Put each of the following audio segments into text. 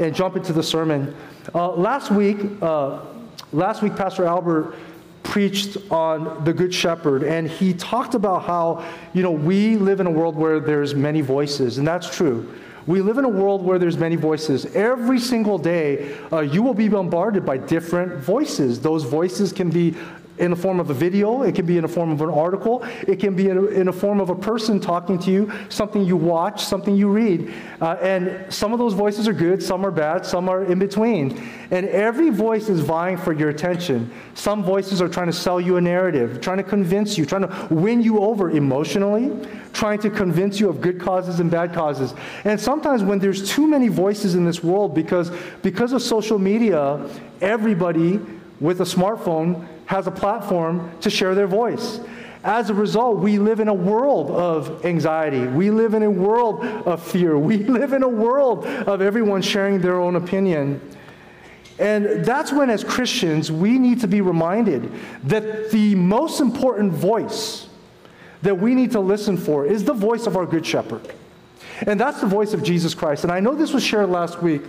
and jump into the sermon. Uh, last week, uh, last week, Pastor Albert preached on the Good Shepherd, and he talked about how, you know, we live in a world where there's many voices, and that's true. We live in a world where there's many voices. Every single day, uh, you will be bombarded by different voices. Those voices can be in the form of a video, it can be in the form of an article, it can be in a form of a person talking to you, something you watch, something you read. Uh, and some of those voices are good, some are bad, some are in between. And every voice is vying for your attention. Some voices are trying to sell you a narrative, trying to convince you, trying to win you over emotionally, trying to convince you of good causes and bad causes. And sometimes when there's too many voices in this world because, because of social media, everybody with a smartphone has a platform to share their voice. As a result, we live in a world of anxiety. We live in a world of fear. We live in a world of everyone sharing their own opinion. And that's when, as Christians, we need to be reminded that the most important voice that we need to listen for is the voice of our Good Shepherd. And that's the voice of Jesus Christ. And I know this was shared last week,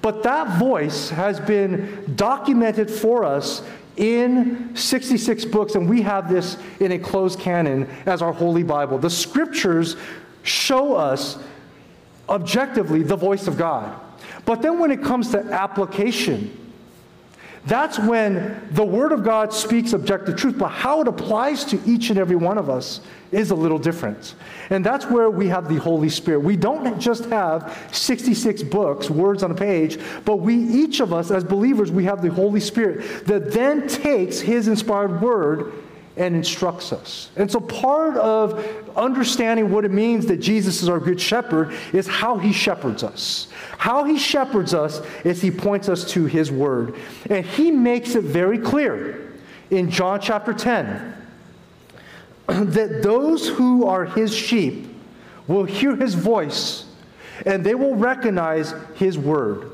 but that voice has been documented for us in 66 books, and we have this in a closed canon as our Holy Bible. The scriptures show us objectively the voice of God. But then when it comes to application, that's when the Word of God speaks objective truth, but how it applies to each and every one of us is a little different. And that's where we have the Holy Spirit. We don't just have 66 books, words on a page, but we, each of us as believers, we have the Holy Spirit that then takes His inspired Word and instructs us. And so, part of understanding what it means that Jesus is our good shepherd is how he shepherds us. How he shepherds us is he points us to his word. And he makes it very clear in John chapter 10 that those who are his sheep will hear his voice and they will recognize his word.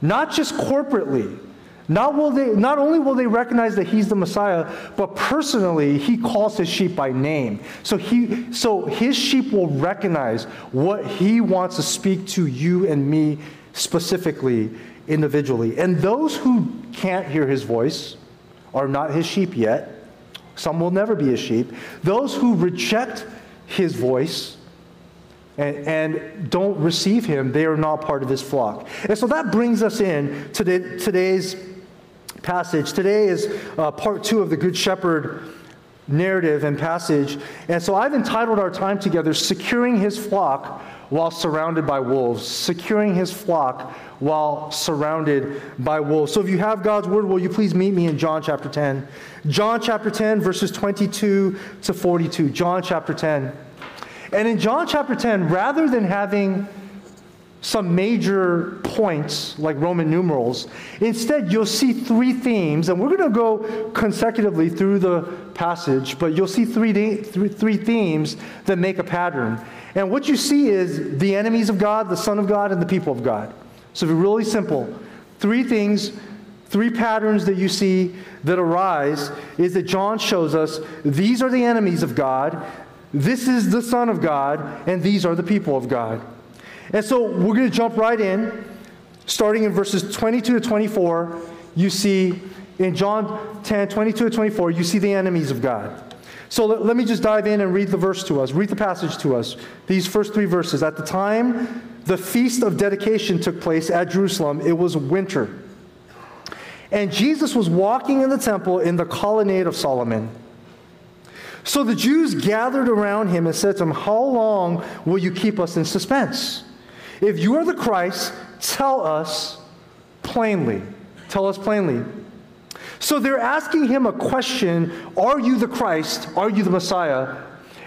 Not just corporately, not, will they, not only will they recognize that he's the Messiah, but personally, he calls his sheep by name. So, he, so his sheep will recognize what he wants to speak to you and me specifically, individually. And those who can't hear his voice are not his sheep yet. Some will never be his sheep. Those who reject his voice and, and, don't receive him, they are not part of his flock. And so that brings us in to the, today's passage. Today is uh, part two of the Good Shepherd narrative and passage. And so I've entitled our time together, Securing His Flock While Surrounded by Wolves. Securing His Flock While Surrounded by Wolves. So if you have God's Word, will you please meet me in John chapter 10? John chapter 10, verses 22 to 42. John chapter 10. And in John chapter 10, rather than having some major points like Roman numerals. Instead, you'll see three themes, and we're going to go consecutively through the passage, but you'll see three three themes that make a pattern. And what you see is the enemies of God, the Son of God, and the people of God. So, really simple. Three things, three patterns that you see that arise is that John shows us these are the enemies of God, this is the Son of God, and these are the people of God. And so we're going to jump right in. Starting in verses 22 to 24, you see in John 10, 22 to 24, you see the enemies of God. So let, let me just dive in and read the verse to us, read the passage to us. These first three verses. At the time the feast of dedication took place at Jerusalem, it was winter. And Jesus was walking in the temple in the colonnade of Solomon. So the Jews gathered around him and said to him, How long will you keep us in suspense? If you are the Christ, tell us plainly. Tell us plainly. So they're asking him a question Are you the Christ? Are you the Messiah?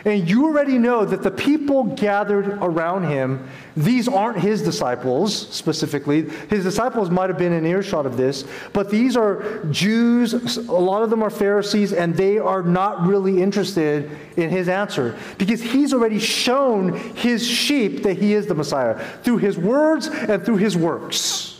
And you already know that the people gathered around him, these aren't his disciples specifically. His disciples might have been in earshot of this, but these are Jews. A lot of them are Pharisees, and they are not really interested in his answer because he's already shown his sheep that he is the Messiah through his words and through his works.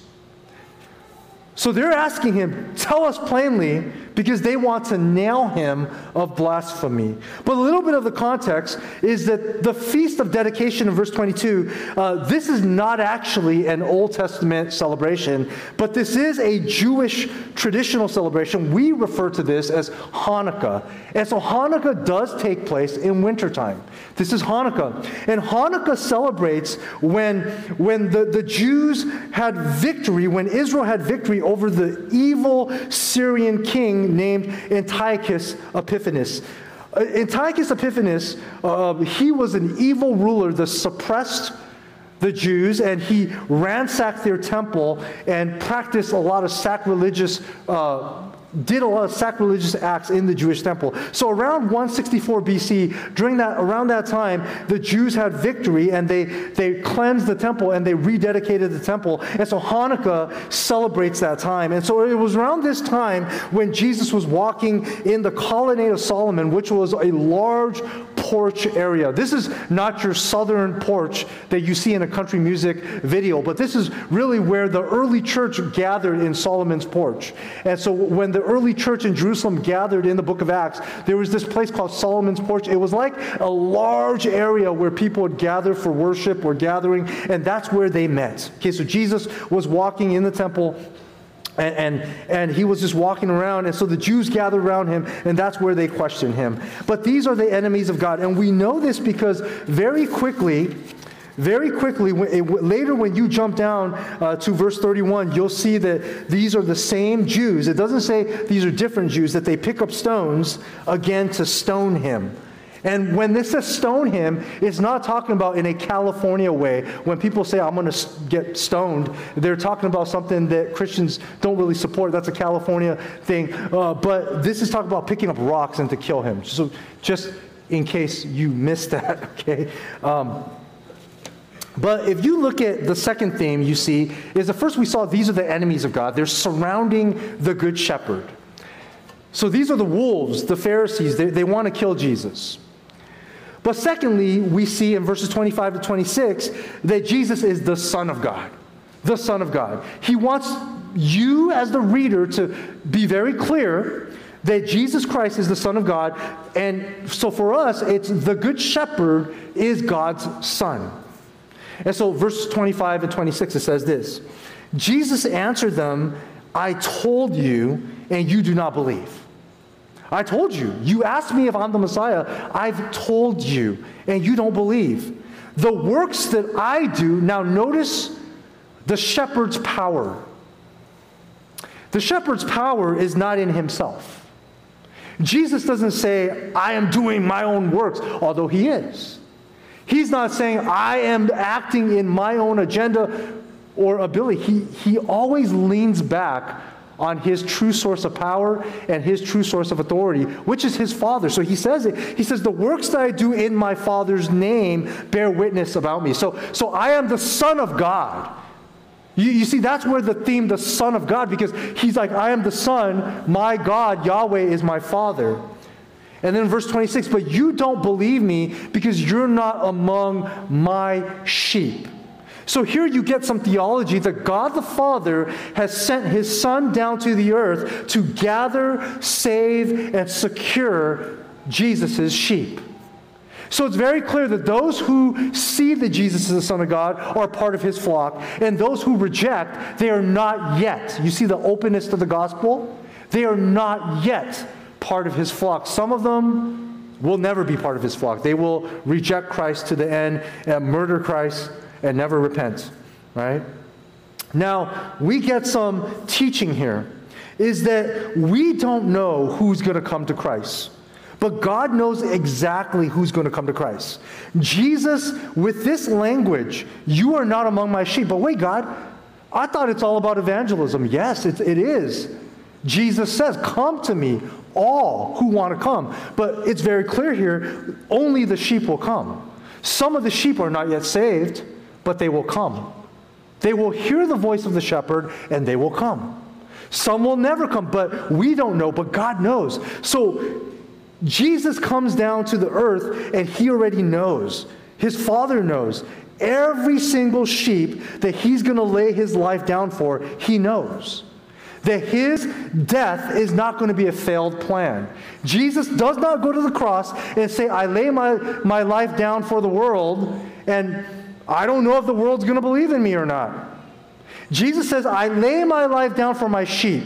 So they're asking him, Tell us plainly, because they want to nail him of blasphemy. But a little bit of the context is that the Feast of Dedication in verse 22, uh, this is not actually an Old Testament celebration, but this is a Jewish traditional celebration. We refer to this as Hanukkah. And so Hanukkah does take place in wintertime. This is Hanukkah. And Hanukkah celebrates when, when the, the Jews had victory, when Israel had victory over the evil Syrian king named Antiochus Epiphanes. Uh, Antiochus Epiphanes, uh, he was an evil ruler that suppressed the Jews and he ransacked their temple and practiced a lot of sacrilegious uh, did a lot of sacrilegious acts in the Jewish temple. So around 164 BC, during that around that time, the Jews had victory and they they cleansed the temple and they rededicated the temple. And so Hanukkah celebrates that time. And so it was around this time when Jesus was walking in the colonnade of Solomon, which was a large porch area. This is not your southern porch that you see in a country music video, but this is really where the early church gathered in Solomon's porch. And so when the early church in Jerusalem gathered in the book of Acts, there was this place called Solomon's porch. It was like a large area where people would gather for worship or gathering, and that's where they met. Okay, so Jesus was walking in the temple and, and, and, he was just walking around, and so the Jews gathered around him, and that's where they questioned him. But these are the enemies of God. And we know this because very quickly, very quickly, later when you jump down uh, to verse 31, you'll see that these are the same Jews. It doesn't say these are different Jews, that they pick up stones again to stone him. And when this says stone him, it's not talking about in a California way. When people say, I'm going to get stoned, they're talking about something that Christians don't really support. That's a California thing. Uh, but this is talking about picking up rocks and to kill him. So just in case you missed that, okay? Um, but if you look at the second theme you see, is the first we saw these are the enemies of God. They're surrounding the good shepherd. So these are the wolves, the Pharisees. They, they want to kill Jesus. But secondly, we see in verses 25 to 26 that Jesus is the Son of God. The Son of God. He wants you, as the reader, to be very clear that Jesus Christ is the Son of God. And so for us, it's the Good Shepherd is God's Son. And so, verses 25 and 26, it says this Jesus answered them, I told you, and you do not believe. I told you. You asked me if I'm the Messiah. I've told you, and you don't believe. The works that I do, now notice the shepherd's power. The shepherd's power is not in himself. Jesus doesn't say, I am doing my own works, although he is. He's not saying, I am acting in my own agenda or ability. He, he always leans back on his true source of power and his true source of authority, which is his Father. So he says it. He says, The works that I do in my Father's name bear witness about me. So, so I am the Son of God. You, you see, that's where the theme, the Son of God, because he's like, I am the Son, my God, Yahweh is my Father. And then verse 26, but you don't believe me because you're not among my sheep. So here you get some theology that God the Father has sent his Son down to the earth to gather, save, and secure Jesus' sheep. So it's very clear that those who see that Jesus is the Son of God are part of his flock, and those who reject, they are not yet. You see the openness to the gospel? They are not yet part of his flock. Some of them will never be part of his flock. They will reject Christ to the end and murder Christ and never repent, right? Now, we get some teaching here is that we don't know who's going to come to Christ. But God knows exactly who's going to come to Christ. Jesus, with this language, you are not among my sheep. But wait, God, I thought it's all about evangelism. Yes, it, it is. Jesus says, Come to me, all who want to come. But it's very clear here only the sheep will come. Some of the sheep are not yet saved but they will come. They will hear the voice of the shepherd and they will come. Some will never come, but we don't know, but God knows. So Jesus comes down to the earth and he already knows. His father knows. Every single sheep that he's going to lay his life down for, he knows. that his death is not going to be a failed plan. Jesus does not go to the cross and say, I lay my, my life down for the world, and I don't know if the world's going to believe in me or not. Jesus says, I lay my life down for my sheep,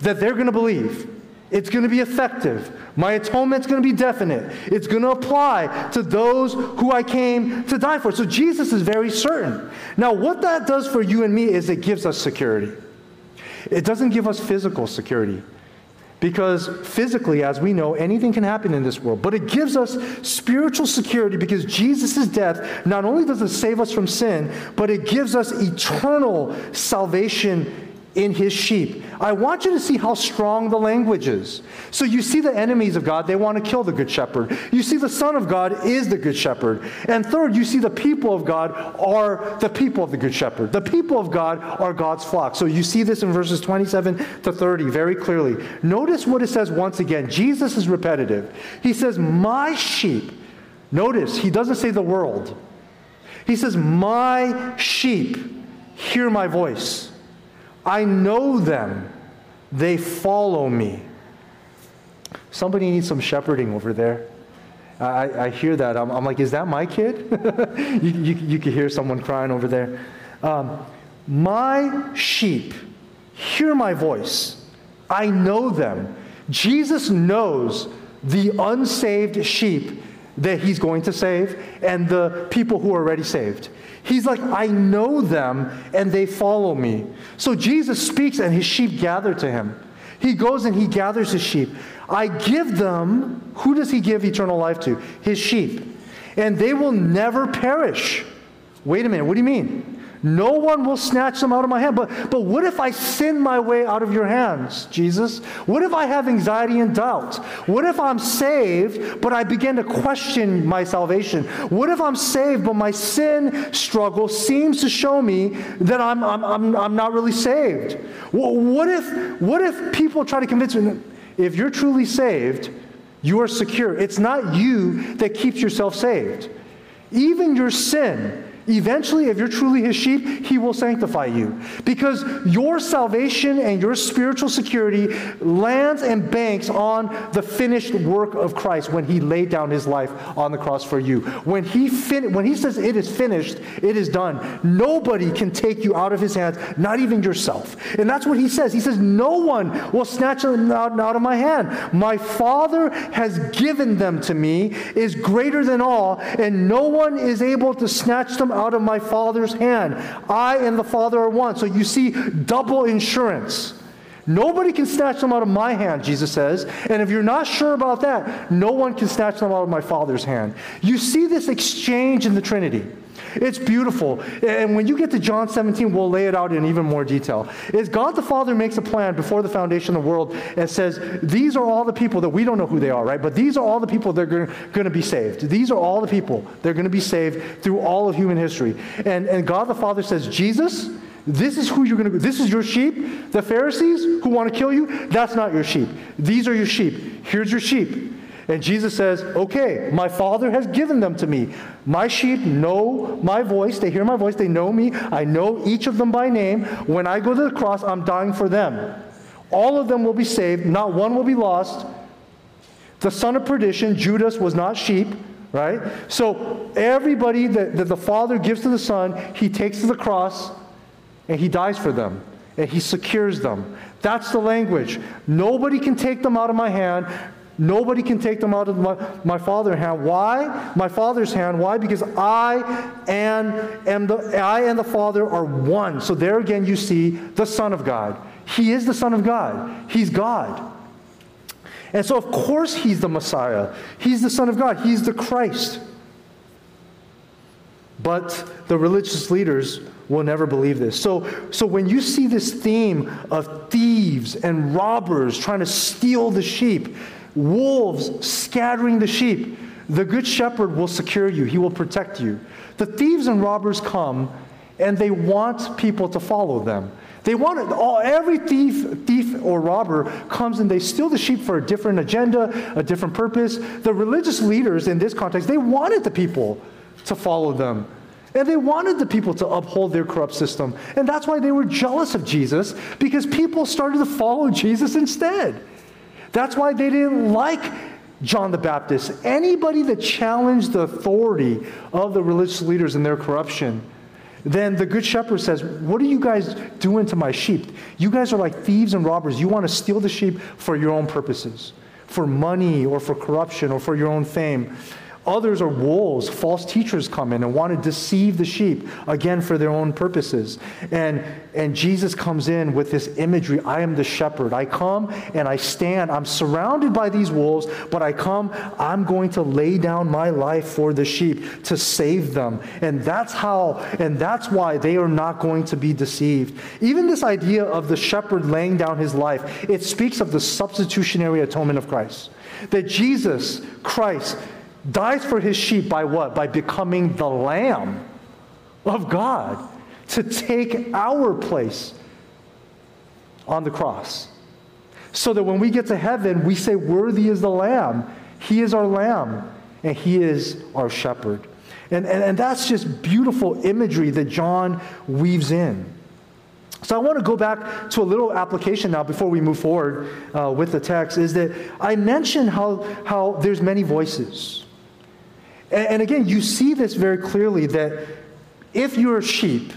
that they're going to believe. It's going to be effective. My atonement's going to be definite. It's going to apply to those who I came to die for. So Jesus is very certain. Now, what that does for you and me is it gives us security. It doesn't give us physical security. Because physically, as we know, anything can happen in this world. But it gives us spiritual security because Jesus' death not only does it save us from sin, but it gives us eternal salvation in his sheep. I want you to see how strong the language is. So you see the enemies of God, they want to kill the good shepherd. You see the Son of God is the good shepherd. And third, you see the people of God are the people of the good shepherd. The people of God are God's flock. So you see this in verses 27 to 30 very clearly. Notice what it says once again. Jesus is repetitive. He says, My sheep. Notice, he doesn't say the world. He says, My sheep hear my voice. I know them. They follow me. Somebody needs some shepherding over there. I, I hear that. I'm, I'm, like, is that my kid? you, you, you can hear someone crying over there. Um, my sheep hear my voice. I know them. Jesus knows the unsaved sheep that he's going to save and the people who are already saved. He's like, I know them and they follow me. So Jesus speaks and his sheep gather to him. He goes and he gathers his sheep. I give them, who does he give eternal life to? His sheep. And they will never perish. Wait a minute, what do you mean? No one will snatch them out of my hand. But, but what if I sin my way out of your hands, Jesus? What if I have anxiety and doubt? What if I'm saved, but I begin to question my salvation? What if I'm saved, but my sin struggle seems to show me that I'm, I'm, I'm, I'm not really saved? What if, what if people try to convince me, if you're truly saved, you are secure? It's not you that keeps yourself saved. Even your sin Eventually, if you're truly his sheep, he will sanctify you. Because your salvation and your spiritual security lands and banks on the finished work of Christ when he laid down his life on the cross for you. When he, fin- when he says it is finished, it is done. Nobody can take you out of his hands, not even yourself. And that's what he says. He says, No one will snatch them out, out of my hand. My Father has given them to me, is greater than all, and no one is able to snatch them out of my Father's hand. I and the Father are one. So you see double insurance. Nobody can snatch them out of my hand, Jesus says. And if you're not sure about that, no one can snatch them out of my Father's hand. You see this exchange in the Trinity. It's beautiful. And when you get to John 17, we'll lay it out in even more detail. Is God the Father makes a plan before the foundation of the world and says, These are all the people that we don't know who they are, right? But these are all the people that are going to be saved. These are all the people that are going to be saved through all of human history. And, and God the Father says, Jesus, this is who you're going to This is your sheep. The Pharisees who want to kill you, that's not your sheep. These are your sheep. Here's your sheep. And Jesus says, Okay, my Father has given them to me. My sheep know my voice. They hear my voice. They know me. I know each of them by name. When I go to the cross, I'm dying for them. All of them will be saved. Not one will be lost. The son of perdition, Judas, was not sheep, right? So everybody that, that the Father gives to the Son, he takes to the cross and he dies for them and he secures them. That's the language. Nobody can take them out of my hand. Nobody can take them out of my, my father's hand. Why? My father's hand. Why? Because I and am the I and the Father are one. So there again you see the Son of God. He is the Son of God. He's God. And so of course he's the Messiah. He's the Son of God. He's the Christ. But the religious leaders will never believe this. So, so when you see this theme of thieves and robbers trying to steal the sheep, wolves scattering the sheep. The good shepherd will secure you, he will protect you. The thieves and robbers come and they want people to follow them. They want it, all, every thief, thief or robber comes and they steal the sheep for a different agenda, a different purpose. The religious leaders in this context, they wanted the people to follow them. And they wanted the people to uphold their corrupt system. And that's why they were jealous of Jesus, because people started to follow Jesus instead. That's why they didn't like John the Baptist. Anybody that challenged the authority of the religious leaders and their corruption, then the good shepherd says, What are you guys doing to my sheep? You guys are like thieves and robbers. You want to steal the sheep for your own purposes, for money or for corruption or for your own fame. Others are wolves. False teachers come in and want to deceive the sheep, again, for their own purposes. And, and Jesus comes in with this imagery I am the shepherd. I come and I stand. I'm surrounded by these wolves, but I come, I'm going to lay down my life for the sheep to save them. And that's how, and that's why they are not going to be deceived. Even this idea of the shepherd laying down his life, it speaks of the substitutionary atonement of Christ. That Jesus, Christ, dies for his sheep by what? By becoming the Lamb of God to take our place on the cross. So that when we get to heaven, we say, Worthy is the Lamb. He is our Lamb, and He is our shepherd. And, and, and that's just beautiful imagery that John weaves in. So I want to go back to a little application now before we move forward uh, with the text. Is that I mentioned how, how there's many voices. And, again, you see this very clearly that if you're a sheep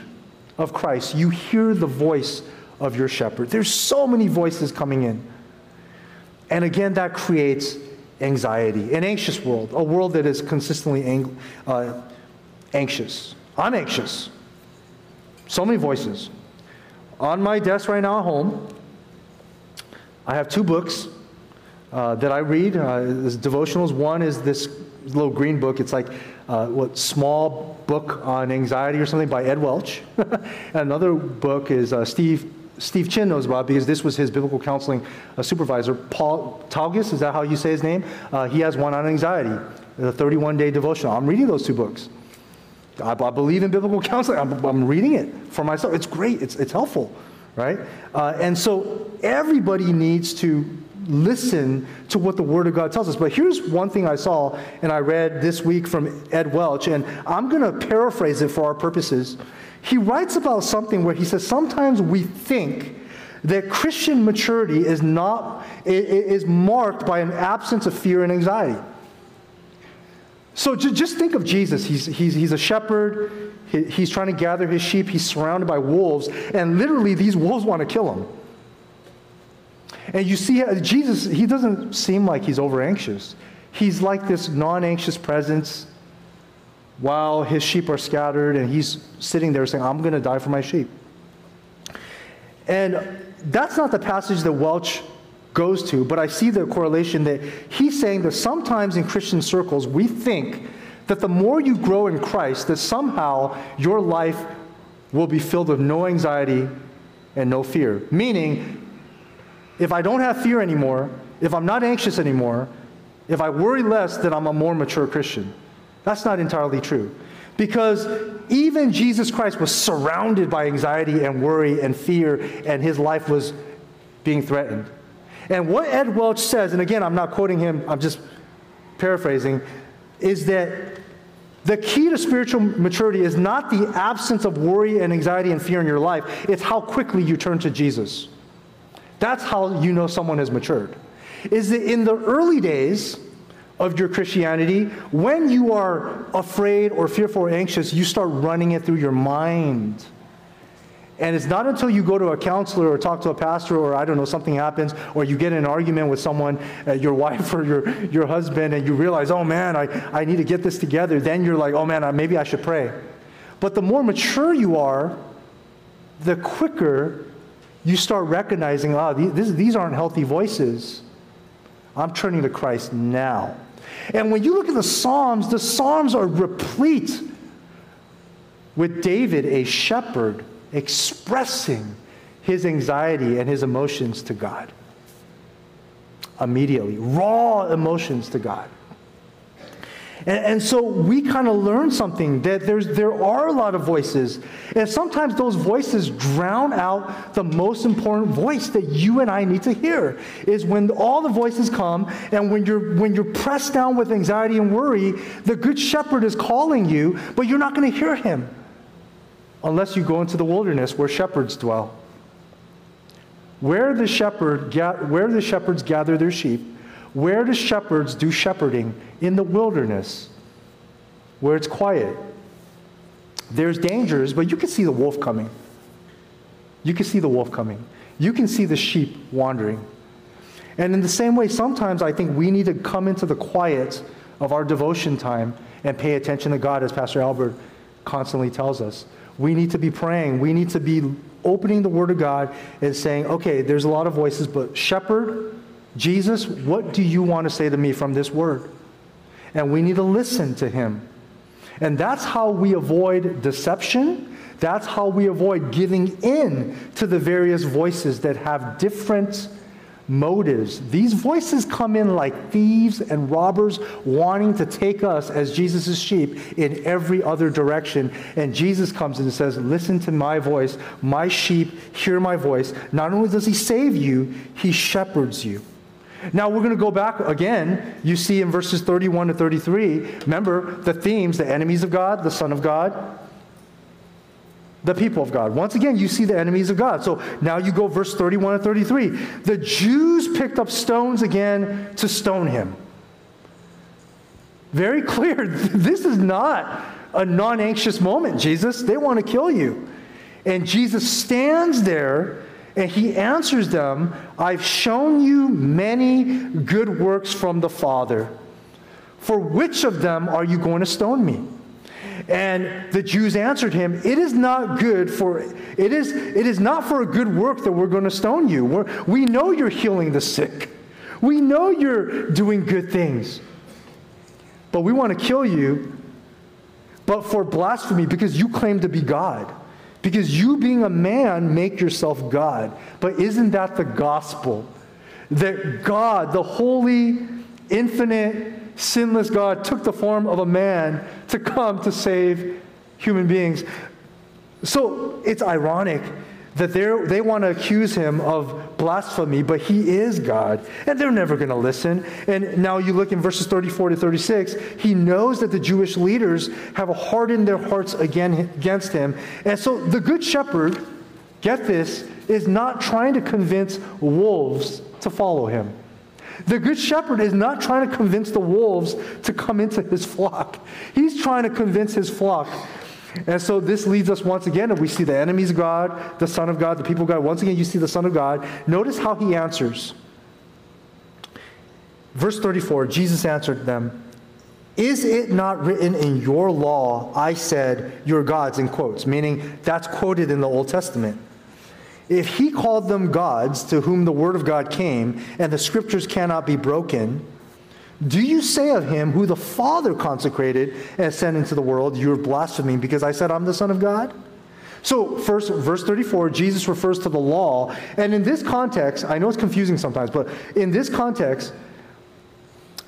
of Christ, you hear the voice of your shepherd. There's so many voices coming in. And again, that creates anxiety, an anxious world, a world that is consistently ang- uh, anxious. I'm anxious. So many voices. On my desk right now at home, I have two books uh, that I read. Uh, devotionals. One is this little green book. It's like uh, what small book on anxiety or something by Ed Welch. Another book is uh, Steve Steve Chin knows about because this was his biblical counseling uh, supervisor. Paul Tautges, is that how you say his name? Uh, he has one on anxiety, the 31 day devotional. I'm reading those two books. I, I believe in biblical counseling. I'm, I'm, reading it for myself. It's great. It's, it's helpful, right? Uh, and so everybody needs to listen to what the Word of God tells us. But here's one thing I saw and I read this week from Ed Welch, and I'm going to paraphrase it for our purposes. He writes about something where he says sometimes we think that Christian maturity is not is marked by an absence of fear and anxiety. So just think of Jesus. He's, he's, he's a shepherd. He's trying to gather his sheep. He's surrounded by wolves. And literally, these wolves want to kill him. And you see, uh, Jesus, he doesn't seem like he's over anxious. He's like this non anxious presence while his sheep are scattered, and he's sitting there saying, I'm going to die for my sheep. And that's not the passage that Welch goes to, but I see the correlation that he's saying that sometimes in Christian circles, we think that the more you grow in Christ, that somehow your life will be filled with no anxiety and no fear. Meaning, if I don't have fear anymore, if I'm not anxious anymore, if I worry less, then I'm a more mature Christian. That's not entirely true. Because even Jesus Christ was surrounded by anxiety and worry and fear, and his life was being threatened. And what Ed Welch says, and again, I'm not quoting him, I'm just paraphrasing, is that the key to spiritual maturity is not the absence of worry and anxiety and fear in your life, it's how quickly you turn to Jesus. That's how you know someone has matured. Is that in the early days of your Christianity, when you are afraid or fearful or anxious, you start running it through your mind. And it's not until you go to a counselor or talk to a pastor or I don't know, something happens, or you get in an argument with someone, uh, your wife or your, your husband, and you realize, oh man, I, I need to get this together, then you're like, oh man, maybe I should pray. But the more mature you are, the quicker you start recognizing, ah, oh, these, these aren't healthy voices. I'm turning to Christ now. And when you look at the Psalms, the Psalms are replete with David, a shepherd, expressing his anxiety and his emotions to God. Immediately, raw emotions to God. And, and so we kind of learn something that there's, there are a lot of voices. And sometimes those voices drown out the most important voice that you and I need to hear is when all the voices come and when you're, when you're pressed down with anxiety and worry, the good shepherd is calling you, but you're not going to hear him unless you go into the wilderness where shepherds dwell. Where the, shepherd, where the shepherds gather their sheep, where do shepherds do shepherding? In the wilderness, where it's quiet. There's dangers, but you can see the wolf coming. You can see the wolf coming. You can see the sheep wandering. And in the same way, sometimes I think we need to come into the quiet of our devotion time and pay attention to God, as Pastor Albert constantly tells us. We need to be praying. We need to be opening the Word of God and saying, okay, there's a lot of voices, but shepherd, Jesus, what do you want to say to me from this word? And we need to listen to him. And that's how we avoid deception. That's how we avoid giving in to the various voices that have different motives. These voices come in like thieves and robbers wanting to take us as Jesus' sheep in every other direction. And Jesus comes and says, Listen to my voice. My sheep hear my voice. Not only does he save you, he shepherds you. Now we're going to go back again. You see in verses 31 to 33, remember the themes the enemies of God, the Son of God, the people of God. Once again, you see the enemies of God. So now you go verse 31 to 33. The Jews picked up stones again to stone him. Very clear. This is not a non anxious moment, Jesus. They want to kill you. And Jesus stands there and he answers them, I've shown you many good works from the Father. For which of them are you going to stone me? And the Jews answered him, It is not good for it is it is not for a good work that we're going to stone you. We're, we know you're healing the sick. We know you're doing good things. But we want to kill you, but for blasphemy, because you claim to be God. Because you, being a man, make yourself God. But isn't that the gospel? That God, the holy, infinite, sinless God, took the form of a man to come to save human beings. So it's ironic that they want to accuse him of blasphemy, but he is God, and they're never going to listen. And now you look in verses 34 to 36, he knows that the Jewish leaders have hardened their hearts again against him. And so the good shepherd, get this, is not trying to convince wolves to follow him. The good shepherd is not trying to convince the wolves to come into his flock. He's trying to convince his flock and so this leads us once again, if we see the enemies of God, the Son of God, the people of God, once again, you see the Son of God. Notice how he answers. Verse 34 Jesus answered them, Is it not written in your law, I said, your gods, in quotes, meaning that's quoted in the Old Testament. If he called them gods to whom the word of God came, and the scriptures cannot be broken, do you say of him who the Father consecrated and sent into the world, you're blaspheming because I said I'm the Son of God? So, first, verse 34, Jesus refers to the law. And in this context, I know it's confusing sometimes, but in this context,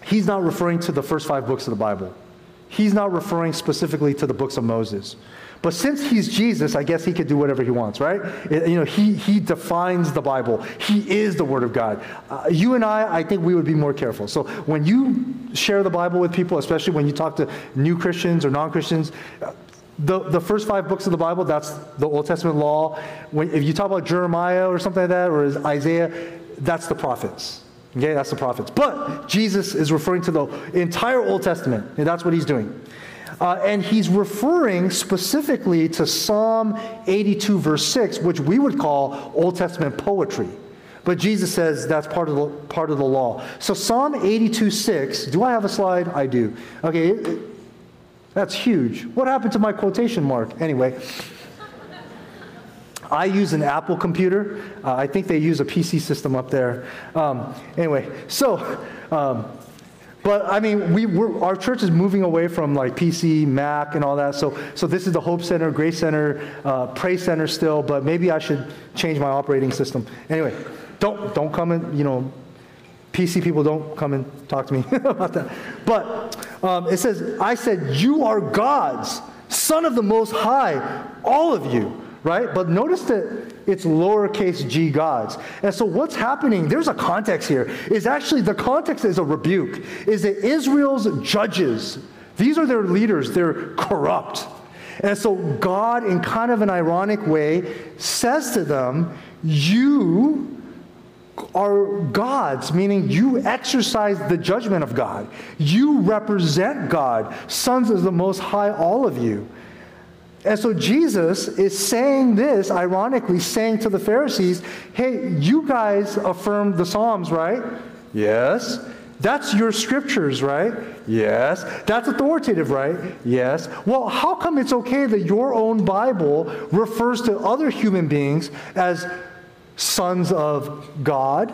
he's not referring to the first five books of the Bible. He's not referring specifically to the books of Moses. But since he's Jesus, I guess he could do whatever he wants, right? You know, he, he defines the Bible. He is the Word of God. Uh, you and I, I think we would be more careful. So when you share the Bible with people, especially when you talk to new Christians or non-Christians, the, the first five books of the Bible, that's the Old Testament law. When, if you talk about Jeremiah or something like that, or Isaiah, that's the prophets. Okay, that's the prophets. But Jesus is referring to the entire Old Testament, and that's what he's doing. Uh, and he's referring specifically to Psalm 82, verse 6, which we would call Old Testament poetry. But Jesus says that's part of the, part of the law. So Psalm 82, 6, do I have a slide? I do. Okay, that's huge. What happened to my quotation mark? Anyway. I use an Apple computer. Uh, I think they use a PC system up there. Um, anyway, so um, but I mean, we, our church is moving away from like PC, Mac, and all that. So, so this is the Hope Center, Grace Center, uh, Pray Center still. But maybe I should change my operating system. Anyway, don't don't come and, You know, PC people don't come and talk to me about that. But um, it says, I said, You are gods, Son of the Most High, all of you, right? But notice that it's lowercase g gods. And so what's happening, there's a context here, is actually the context is a rebuke, is that Israel's judges, these are their leaders, they're corrupt. And so God, in kind of an ironic way, says to them, You are gods, meaning you exercise the judgment of God. You represent God, sons of the Most High, all of you. And so Jesus is saying this, ironically, saying to the Pharisees, hey, you guys affirm the Psalms, right? Yes. That's your scriptures, right? Yes. That's authoritative, right? Yes. Well, how come it's okay that your own Bible refers to other human beings as sons of God,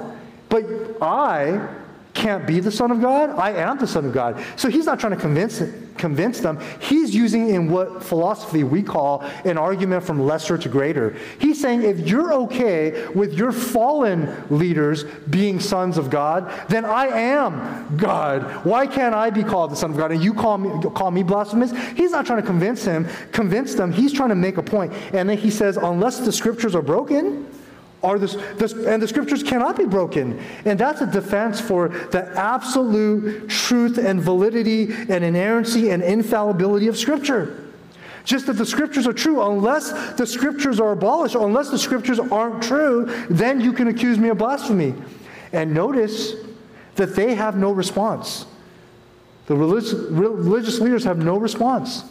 but I can't be the Son of God. I am the Son of God. So he's not trying to convince, convince them. He's using in what philosophy we call an argument from lesser to greater. He's saying if you're okay with your fallen leaders being sons of God, then I am God. Why can't I be called the Son of God? And you call me, call me blasphemous? He's not trying to convince him, convince them. He's trying to make a point. And then he says, unless the scriptures are broken, are this, this, and the scriptures cannot be broken. And that's a defense for the absolute truth and validity and inerrancy and infallibility of Scripture. Just that the scriptures are true. Unless the scriptures are abolished, unless the scriptures aren't true, then you can accuse me of blasphemy. And notice that they have no response. The religious, religious leaders have no response.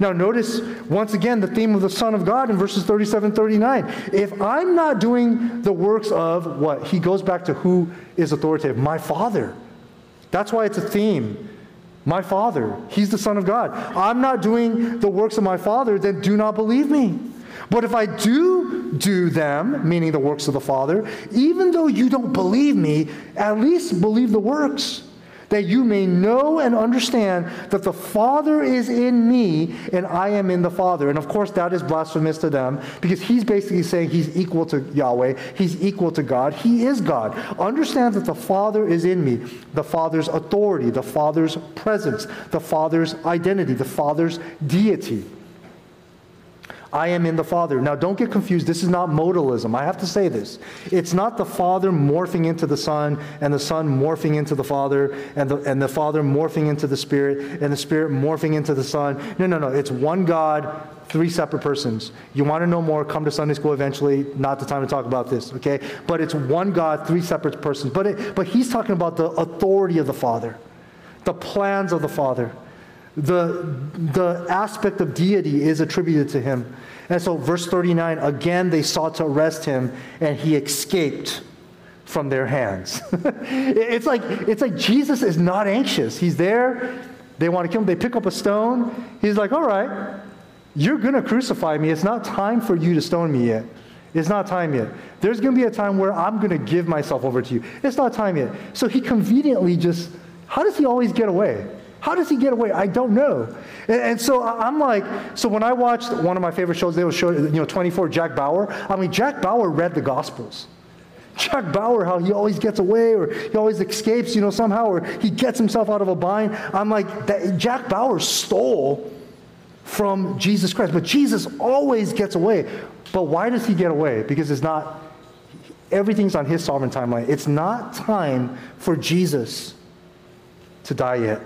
Now, notice once again the theme of the Son of God in verses 37 39. If I'm not doing the works of what? He goes back to who is authoritative? My Father. That's why it's a theme. My Father. He's the Son of God. I'm not doing the works of my Father, then do not believe me. But if I do do them, meaning the works of the Father, even though you don't believe me, at least believe the works that you may know and understand that the Father is in me and I am in the Father. And of course, that is blasphemous to them because he's basically saying he's equal to Yahweh, he's equal to God, he is God. Understand that the Father is in me, the Father's authority, the Father's presence, the Father's identity, the Father's deity. I am in the Father. Now, don't get confused. This is not modalism. I have to say this. It's not the Father morphing into the Son and the Son morphing into the Father and the, and the Father morphing into the Spirit and the Spirit morphing into the Son. No, no, no. It's one God, three separate persons. You want to know more, come to Sunday school eventually. Not the time to talk about this, okay? But it's one God, three separate persons. But, it, but he's talking about the authority of the Father, the plans of the Father the, the aspect of deity is attributed to him. And so, verse 39 again, they sought to arrest him, and he escaped from their hands. it's, like, it's like Jesus is not anxious. He's there. They want to kill him. They pick up a stone. He's like, all right, you're going to crucify me. It's not time for you to stone me yet. It's not time yet. There's going to be a time where I'm going to give myself over to you. It's not time yet. So he conveniently just, how does he always get away? How does he get away? I don't know. And, and, so I'm like, so when I watched one of my favorite shows, they would show, you know, 24 Jack Bauer. I mean, Jack Bauer read the Gospels. Jack Bauer, how he always gets away or he always escapes, you know, somehow, or he gets himself out of a bind. I'm like, that, Jack Bauer stole from Jesus Christ, but Jesus always gets away. But why does he get away? Because it's not, everything's on his sovereign timeline. It's not time for Jesus to die yet.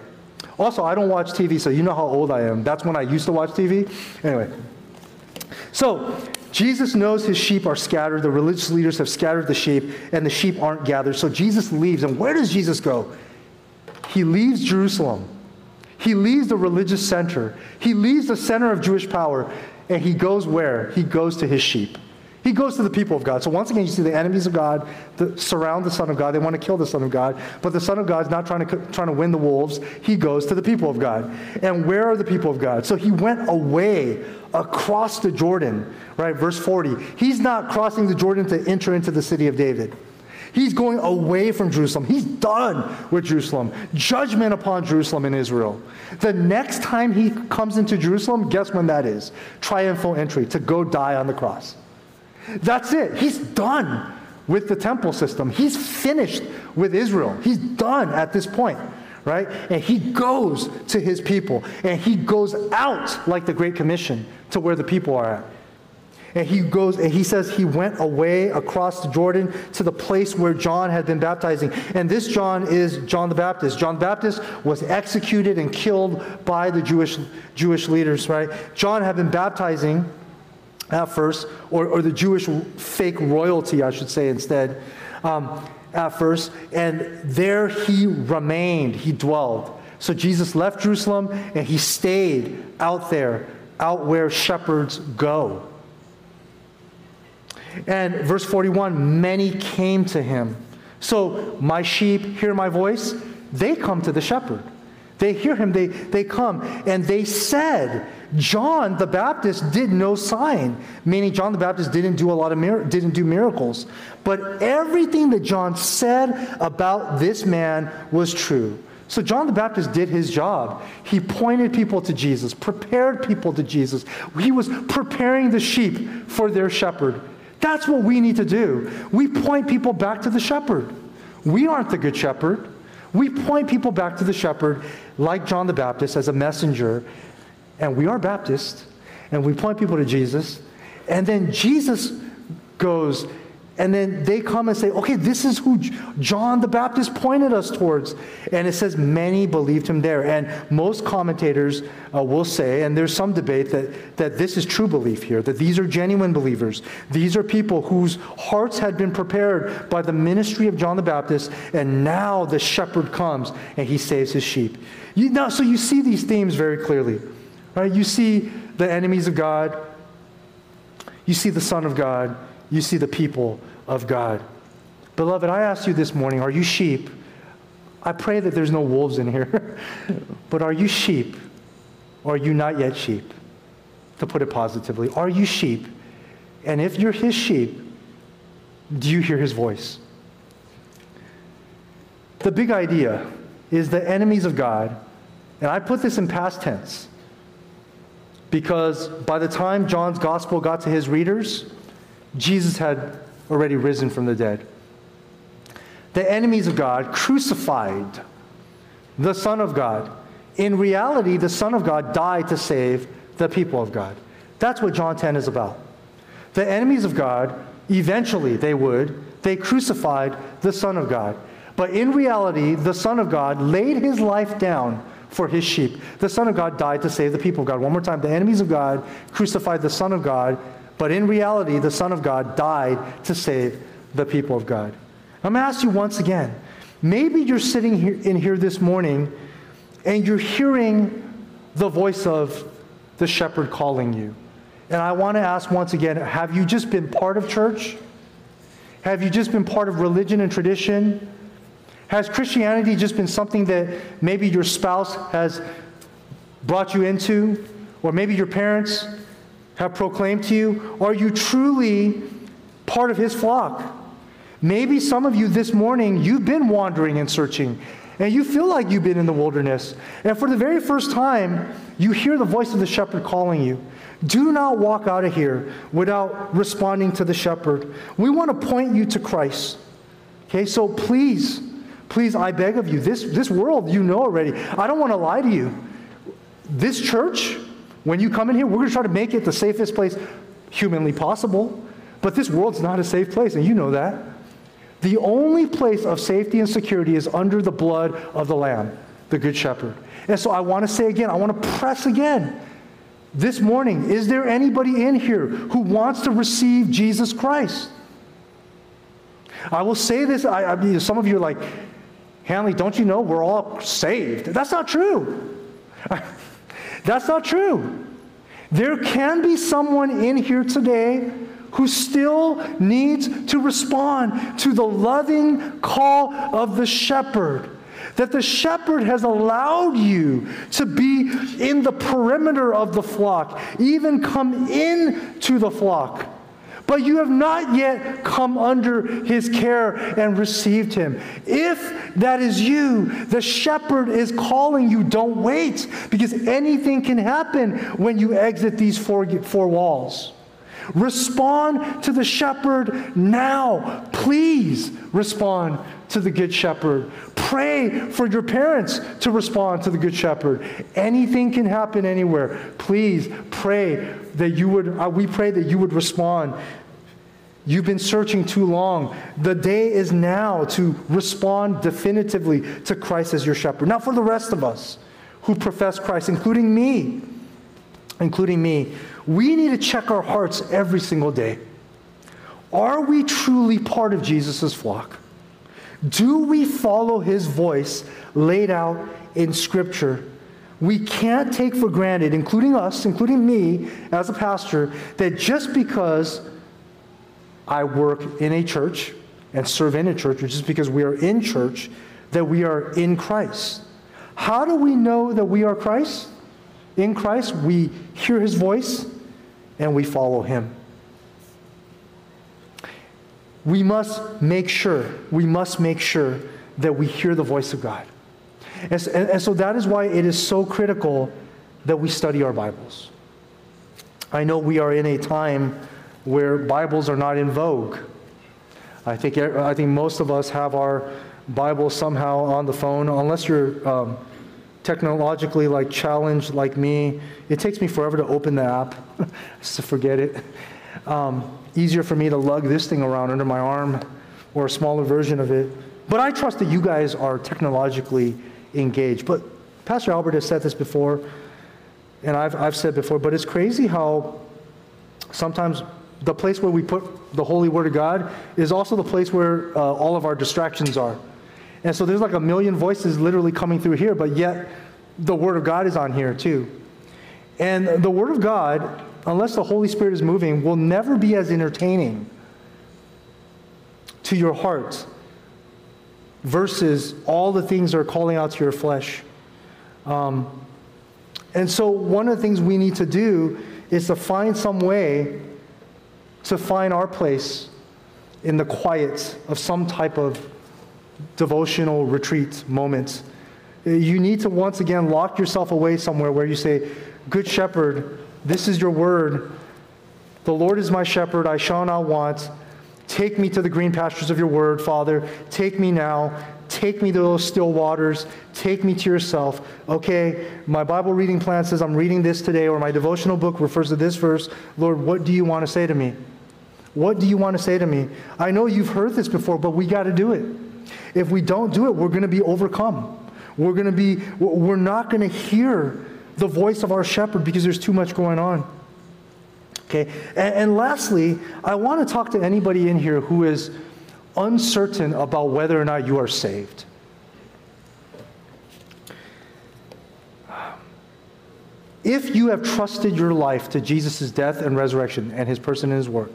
Also, I don't watch TV, so you know how old I am. That's when I used to watch TV. Anyway. So, Jesus knows his sheep are scattered. The religious leaders have scattered the sheep, and the sheep aren't gathered. So, Jesus leaves. And where does Jesus go? He leaves Jerusalem. He leaves the religious center. He leaves the center of Jewish power, and he goes where? He goes to his sheep. He goes to the people of God. So once again, you see the enemies of God surround the Son of God. They want to kill the Son of God. But the Son of God is not trying to, trying to win the wolves. He goes to the people of God. And where are the people of God? So he went away across the Jordan, right? Verse 40. He's not crossing the Jordan to enter into the city of David. He's going away from Jerusalem. He's done with Jerusalem. Judgment upon Jerusalem and Israel. The next time he comes into Jerusalem, guess when that is? Triumphal entry, to go die on the cross. That's it. He's done with the temple system. He's finished with Israel. He's done at this point, right? And he goes to his people and he goes out like the Great Commission to where the people are at. And he goes and he says he went away across the Jordan to the place where John had been baptizing. And this John is John the Baptist. John the Baptist was executed and killed by the Jewish, Jewish leaders, right? John had been baptizing at first, or, or the Jewish fake royalty, I should say instead, um, at first. And there he remained, he dwelled. So Jesus left Jerusalem and he stayed out there, out where shepherds go. And verse 41 many came to him. So, my sheep hear my voice, they come to the shepherd. They hear him, they, they come. And they said, John the Baptist did no sign, meaning John the Baptist didn't do a lot of mir- didn't do miracles. But everything that John said about this man was true. So John the Baptist did his job. He pointed people to Jesus, prepared people to Jesus. He was preparing the sheep for their shepherd. That's what we need to do. We point people back to the shepherd. We aren't the good shepherd. We point people back to the shepherd, like John the Baptist, as a messenger. And we are Baptists, and we point people to Jesus. And then Jesus goes and then they come and say, okay, this is who John the Baptist pointed us towards. And it says many believed him there. And most commentators uh, will say, and there's some debate, that, that this is true belief here, that these are genuine believers. These are people whose hearts had been prepared by the ministry of John the Baptist, and now the shepherd comes and he saves his sheep. You, now, so you see these themes very clearly. Right? You see the enemies of God, you see the Son of God you see the people of God. Beloved, I ask you this morning are you sheep? I pray that there's no wolves in here, but are you sheep or are you not yet sheep? To put it positively, are you sheep? And if you're his sheep, do you hear his voice? The big idea is the enemies of God, and I put this in past tense because by the time John's gospel got to his readers, Jesus had already risen from the dead. The enemies of God crucified the Son of God. In reality, the Son of God died to save the people of God. That's what John 10 is about. The enemies of God, eventually they would, they crucified the Son of God. But in reality, the Son of God laid his life down for his sheep. The Son of God died to save the people of God. One more time, the enemies of God crucified the Son of God but in reality, the Son of God died to save the people of God. I'm going to ask you once again maybe you're sitting here, in here this morning and you're hearing the voice of the shepherd calling you. And I want to ask once again have you just been part of church? Have you just been part of religion and tradition? Has Christianity just been something that maybe your spouse has brought you into? Or maybe your parents? have proclaimed to you? Are you truly part of his flock? Maybe some of you this morning, you've been wandering and searching, and you feel like you've been in the wilderness. And for the very first time, you hear the voice of the shepherd calling you. Do not walk out of here without responding to the shepherd. We want to point you to Christ. Okay, so please, please, I beg of you, this, this world you know already. I don't want to lie to you. This church, when you come in here, we're going to try to make it the safest place humanly possible. But this world's not a safe place, and you know that. The only place of safety and security is under the blood of the Lamb, the Good Shepherd. And so I want to say again, I want to press again. This morning, is there anybody in here who wants to receive Jesus Christ? I will say this. I, I some of you are like, Hanley, don't you know we're all saved? That's not true. That's not true. There can be someone in here today who still needs to respond to the loving call of the shepherd. That the shepherd has allowed you to be in the perimeter of the flock, even come into the flock but you have not yet come under his care and received him. If that is you, the shepherd is calling you. Don't wait, because anything can happen when you exit these four, four walls. Respond to the shepherd now. Please respond to the good shepherd. Pray for your parents to respond to the good shepherd. Anything can happen anywhere. Please pray that you would, uh, we pray that you would respond. You've been searching too long. The day is now to respond definitively to Christ as your shepherd. Now, for the rest of us who profess Christ, including me, including me, we need to check our hearts every single day. Are we truly part of Jesus' flock? Do we follow his voice laid out in Scripture? We can't take for granted, including us, including me as a pastor, that just because I work in a church and serve in a church, or just because we are in church, that we are in Christ. How do we know that we are Christ? In Christ, we hear his voice and we follow him. We must make sure, we must make sure that we hear the voice of God. And, and, and so that is why it is so critical that we study our Bibles. I know we are in a time where Bibles are not in vogue. I think, I think most of us have our Bible somehow on the phone, unless you're um, technologically like challenged like me. It takes me forever to open the app, to forget it. Um, easier for me to lug this thing around under my arm or a smaller version of it. But I trust that you guys are technologically engaged. But Pastor Albert has said this before, and I've, I've said before, but it's crazy how sometimes the place where we put the holy word of God is also the place where uh, all of our distractions are. And so there's like a million voices literally coming through here, but yet the word of God is on here too. And the word of God, unless the Holy Spirit is moving, will never be as entertaining to your heart versus all the things that are calling out to your flesh. Um, and so, one of the things we need to do is to find some way to find our place in the quiet of some type of devotional retreat moment. You need to once again lock yourself away somewhere where you say, Good shepherd, this is your word. The Lord is my shepherd, I shall not want. Take me to the green pastures of your word, Father. Take me now. Take me to those still waters. Take me to yourself. Okay, my Bible reading plan says I'm reading this today, or my devotional book refers to this verse. Lord, what do you want to say to me? What do you want to say to me? I know you've heard this before, but we got to do it. If we don't do it, we're going to be overcome. We're going to be, we're not going to hear the voice of our shepherd because there's too much going on. Okay, and, and lastly, I want to talk to anybody in here who is uncertain about whether or not you are saved. If you have trusted your life to Jesus' death and resurrection and his person and his work,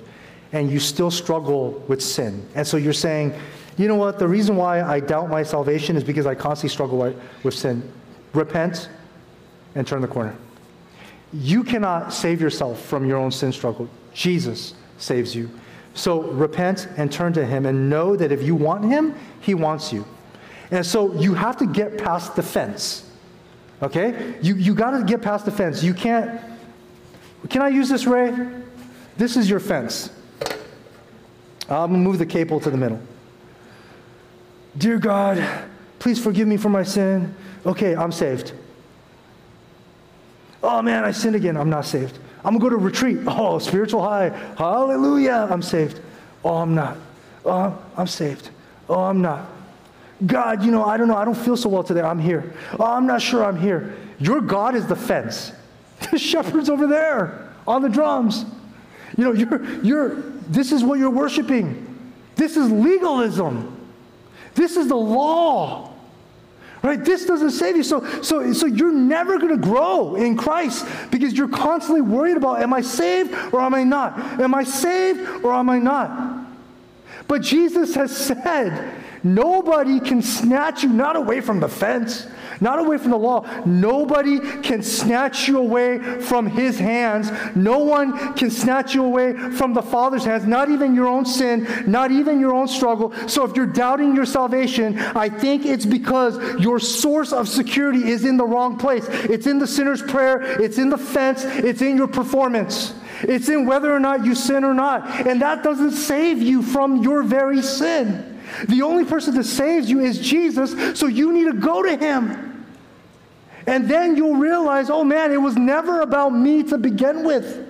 and you still struggle with sin, and so you're saying, you know what, the reason why I doubt my salvation is because I constantly struggle with sin. Repent and turn the corner. You cannot save yourself from your own sin struggle. Jesus saves you. So repent and turn to Him and know that if you want Him, He wants you. And so you have to get past the fence. Okay? You, you got to get past the fence. You can't. Can I use this, Ray? This is your fence. I'm going to move the cable to the middle. Dear God, please forgive me for my sin. Okay, I'm saved. Oh man, I sinned again. I'm not saved. I'm going to go to retreat. Oh, spiritual high. Hallelujah. I'm saved. Oh, I'm not. Oh, I'm saved. Oh, I'm not. God, you know, I don't know. I don't feel so well today. I'm here. Oh, I'm not sure I'm here. Your God is the fence. The shepherd's over there on the drums. You know, you're, you're, this is what you're worshiping. This is legalism. This is the law. Right? This doesn't save you. So, so, so you're never going to grow in Christ because you're constantly worried about am I saved or am I not? Am I saved or am I not? But Jesus has said, nobody can snatch you not away from the fence, not away from the law. Nobody can snatch you away from his hands. No one can snatch you away from the Father's hands, not even your own sin, not even your own struggle. So if you're doubting your salvation, I think it's because your source of security is in the wrong place. It's in the sinner's prayer, it's in the fence, it's in your performance. It's in whether or not you sin or not. And that doesn't save you from your very sin. The only person that saves you is Jesus, so you need to go to him. And then you'll realize, oh man, it was never about me to begin with.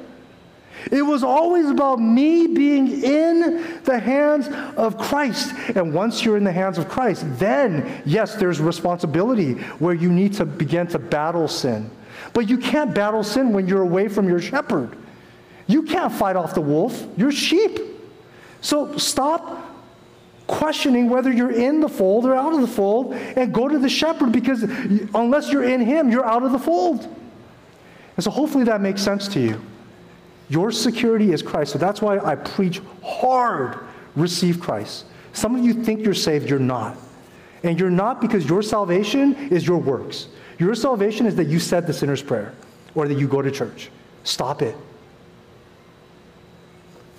It was always about me being in the hands of Christ. And once you're in the hands of Christ, then, yes, there's responsibility where you need to begin to battle sin. But you can't battle sin when you're away from your shepherd. You can't fight off the wolf, you're sheep. So stop questioning whether you're in the fold or out of the fold and go to the shepherd because unless you're in him, you're out of the fold. And so hopefully that makes sense to you. Your security is Christ. So that's why I preach hard receive Christ. Some of you think you're saved, you're not. And you're not because your salvation is your works. Your salvation is that you said the sinner's prayer or that you go to church. Stop it.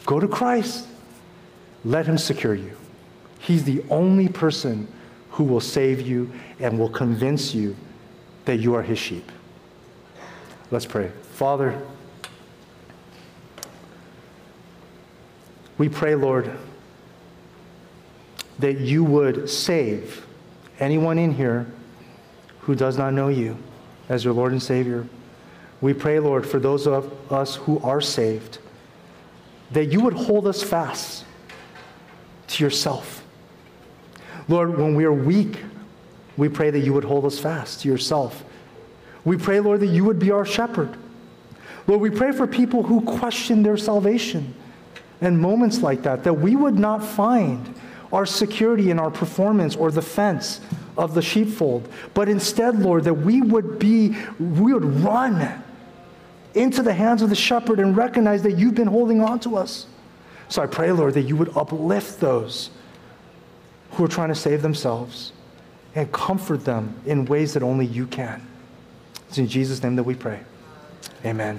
Go to Christ. Let him secure you. He's the only person who will save you and will convince you that you are his sheep. Let's pray. Father, We pray, Lord, that you would save anyone in here who does not know you as your Lord and Savior. We pray, Lord, for those of us who are saved, that you would hold us fast to yourself. Lord, when we are weak, we pray that you would hold us fast to yourself. We pray, Lord, that you would be our shepherd. Lord, we pray for people who question their salvation and moments like that, that we would not find our security in our performance or the fence of the sheepfold, but instead, Lord, that we would be, we would run into the hands of the shepherd and recognize that you've been holding on to us. So I pray, Lord, that you would uplift those who are trying to save themselves and comfort them in ways that only you can. It's in Jesus' name that we pray. Amen.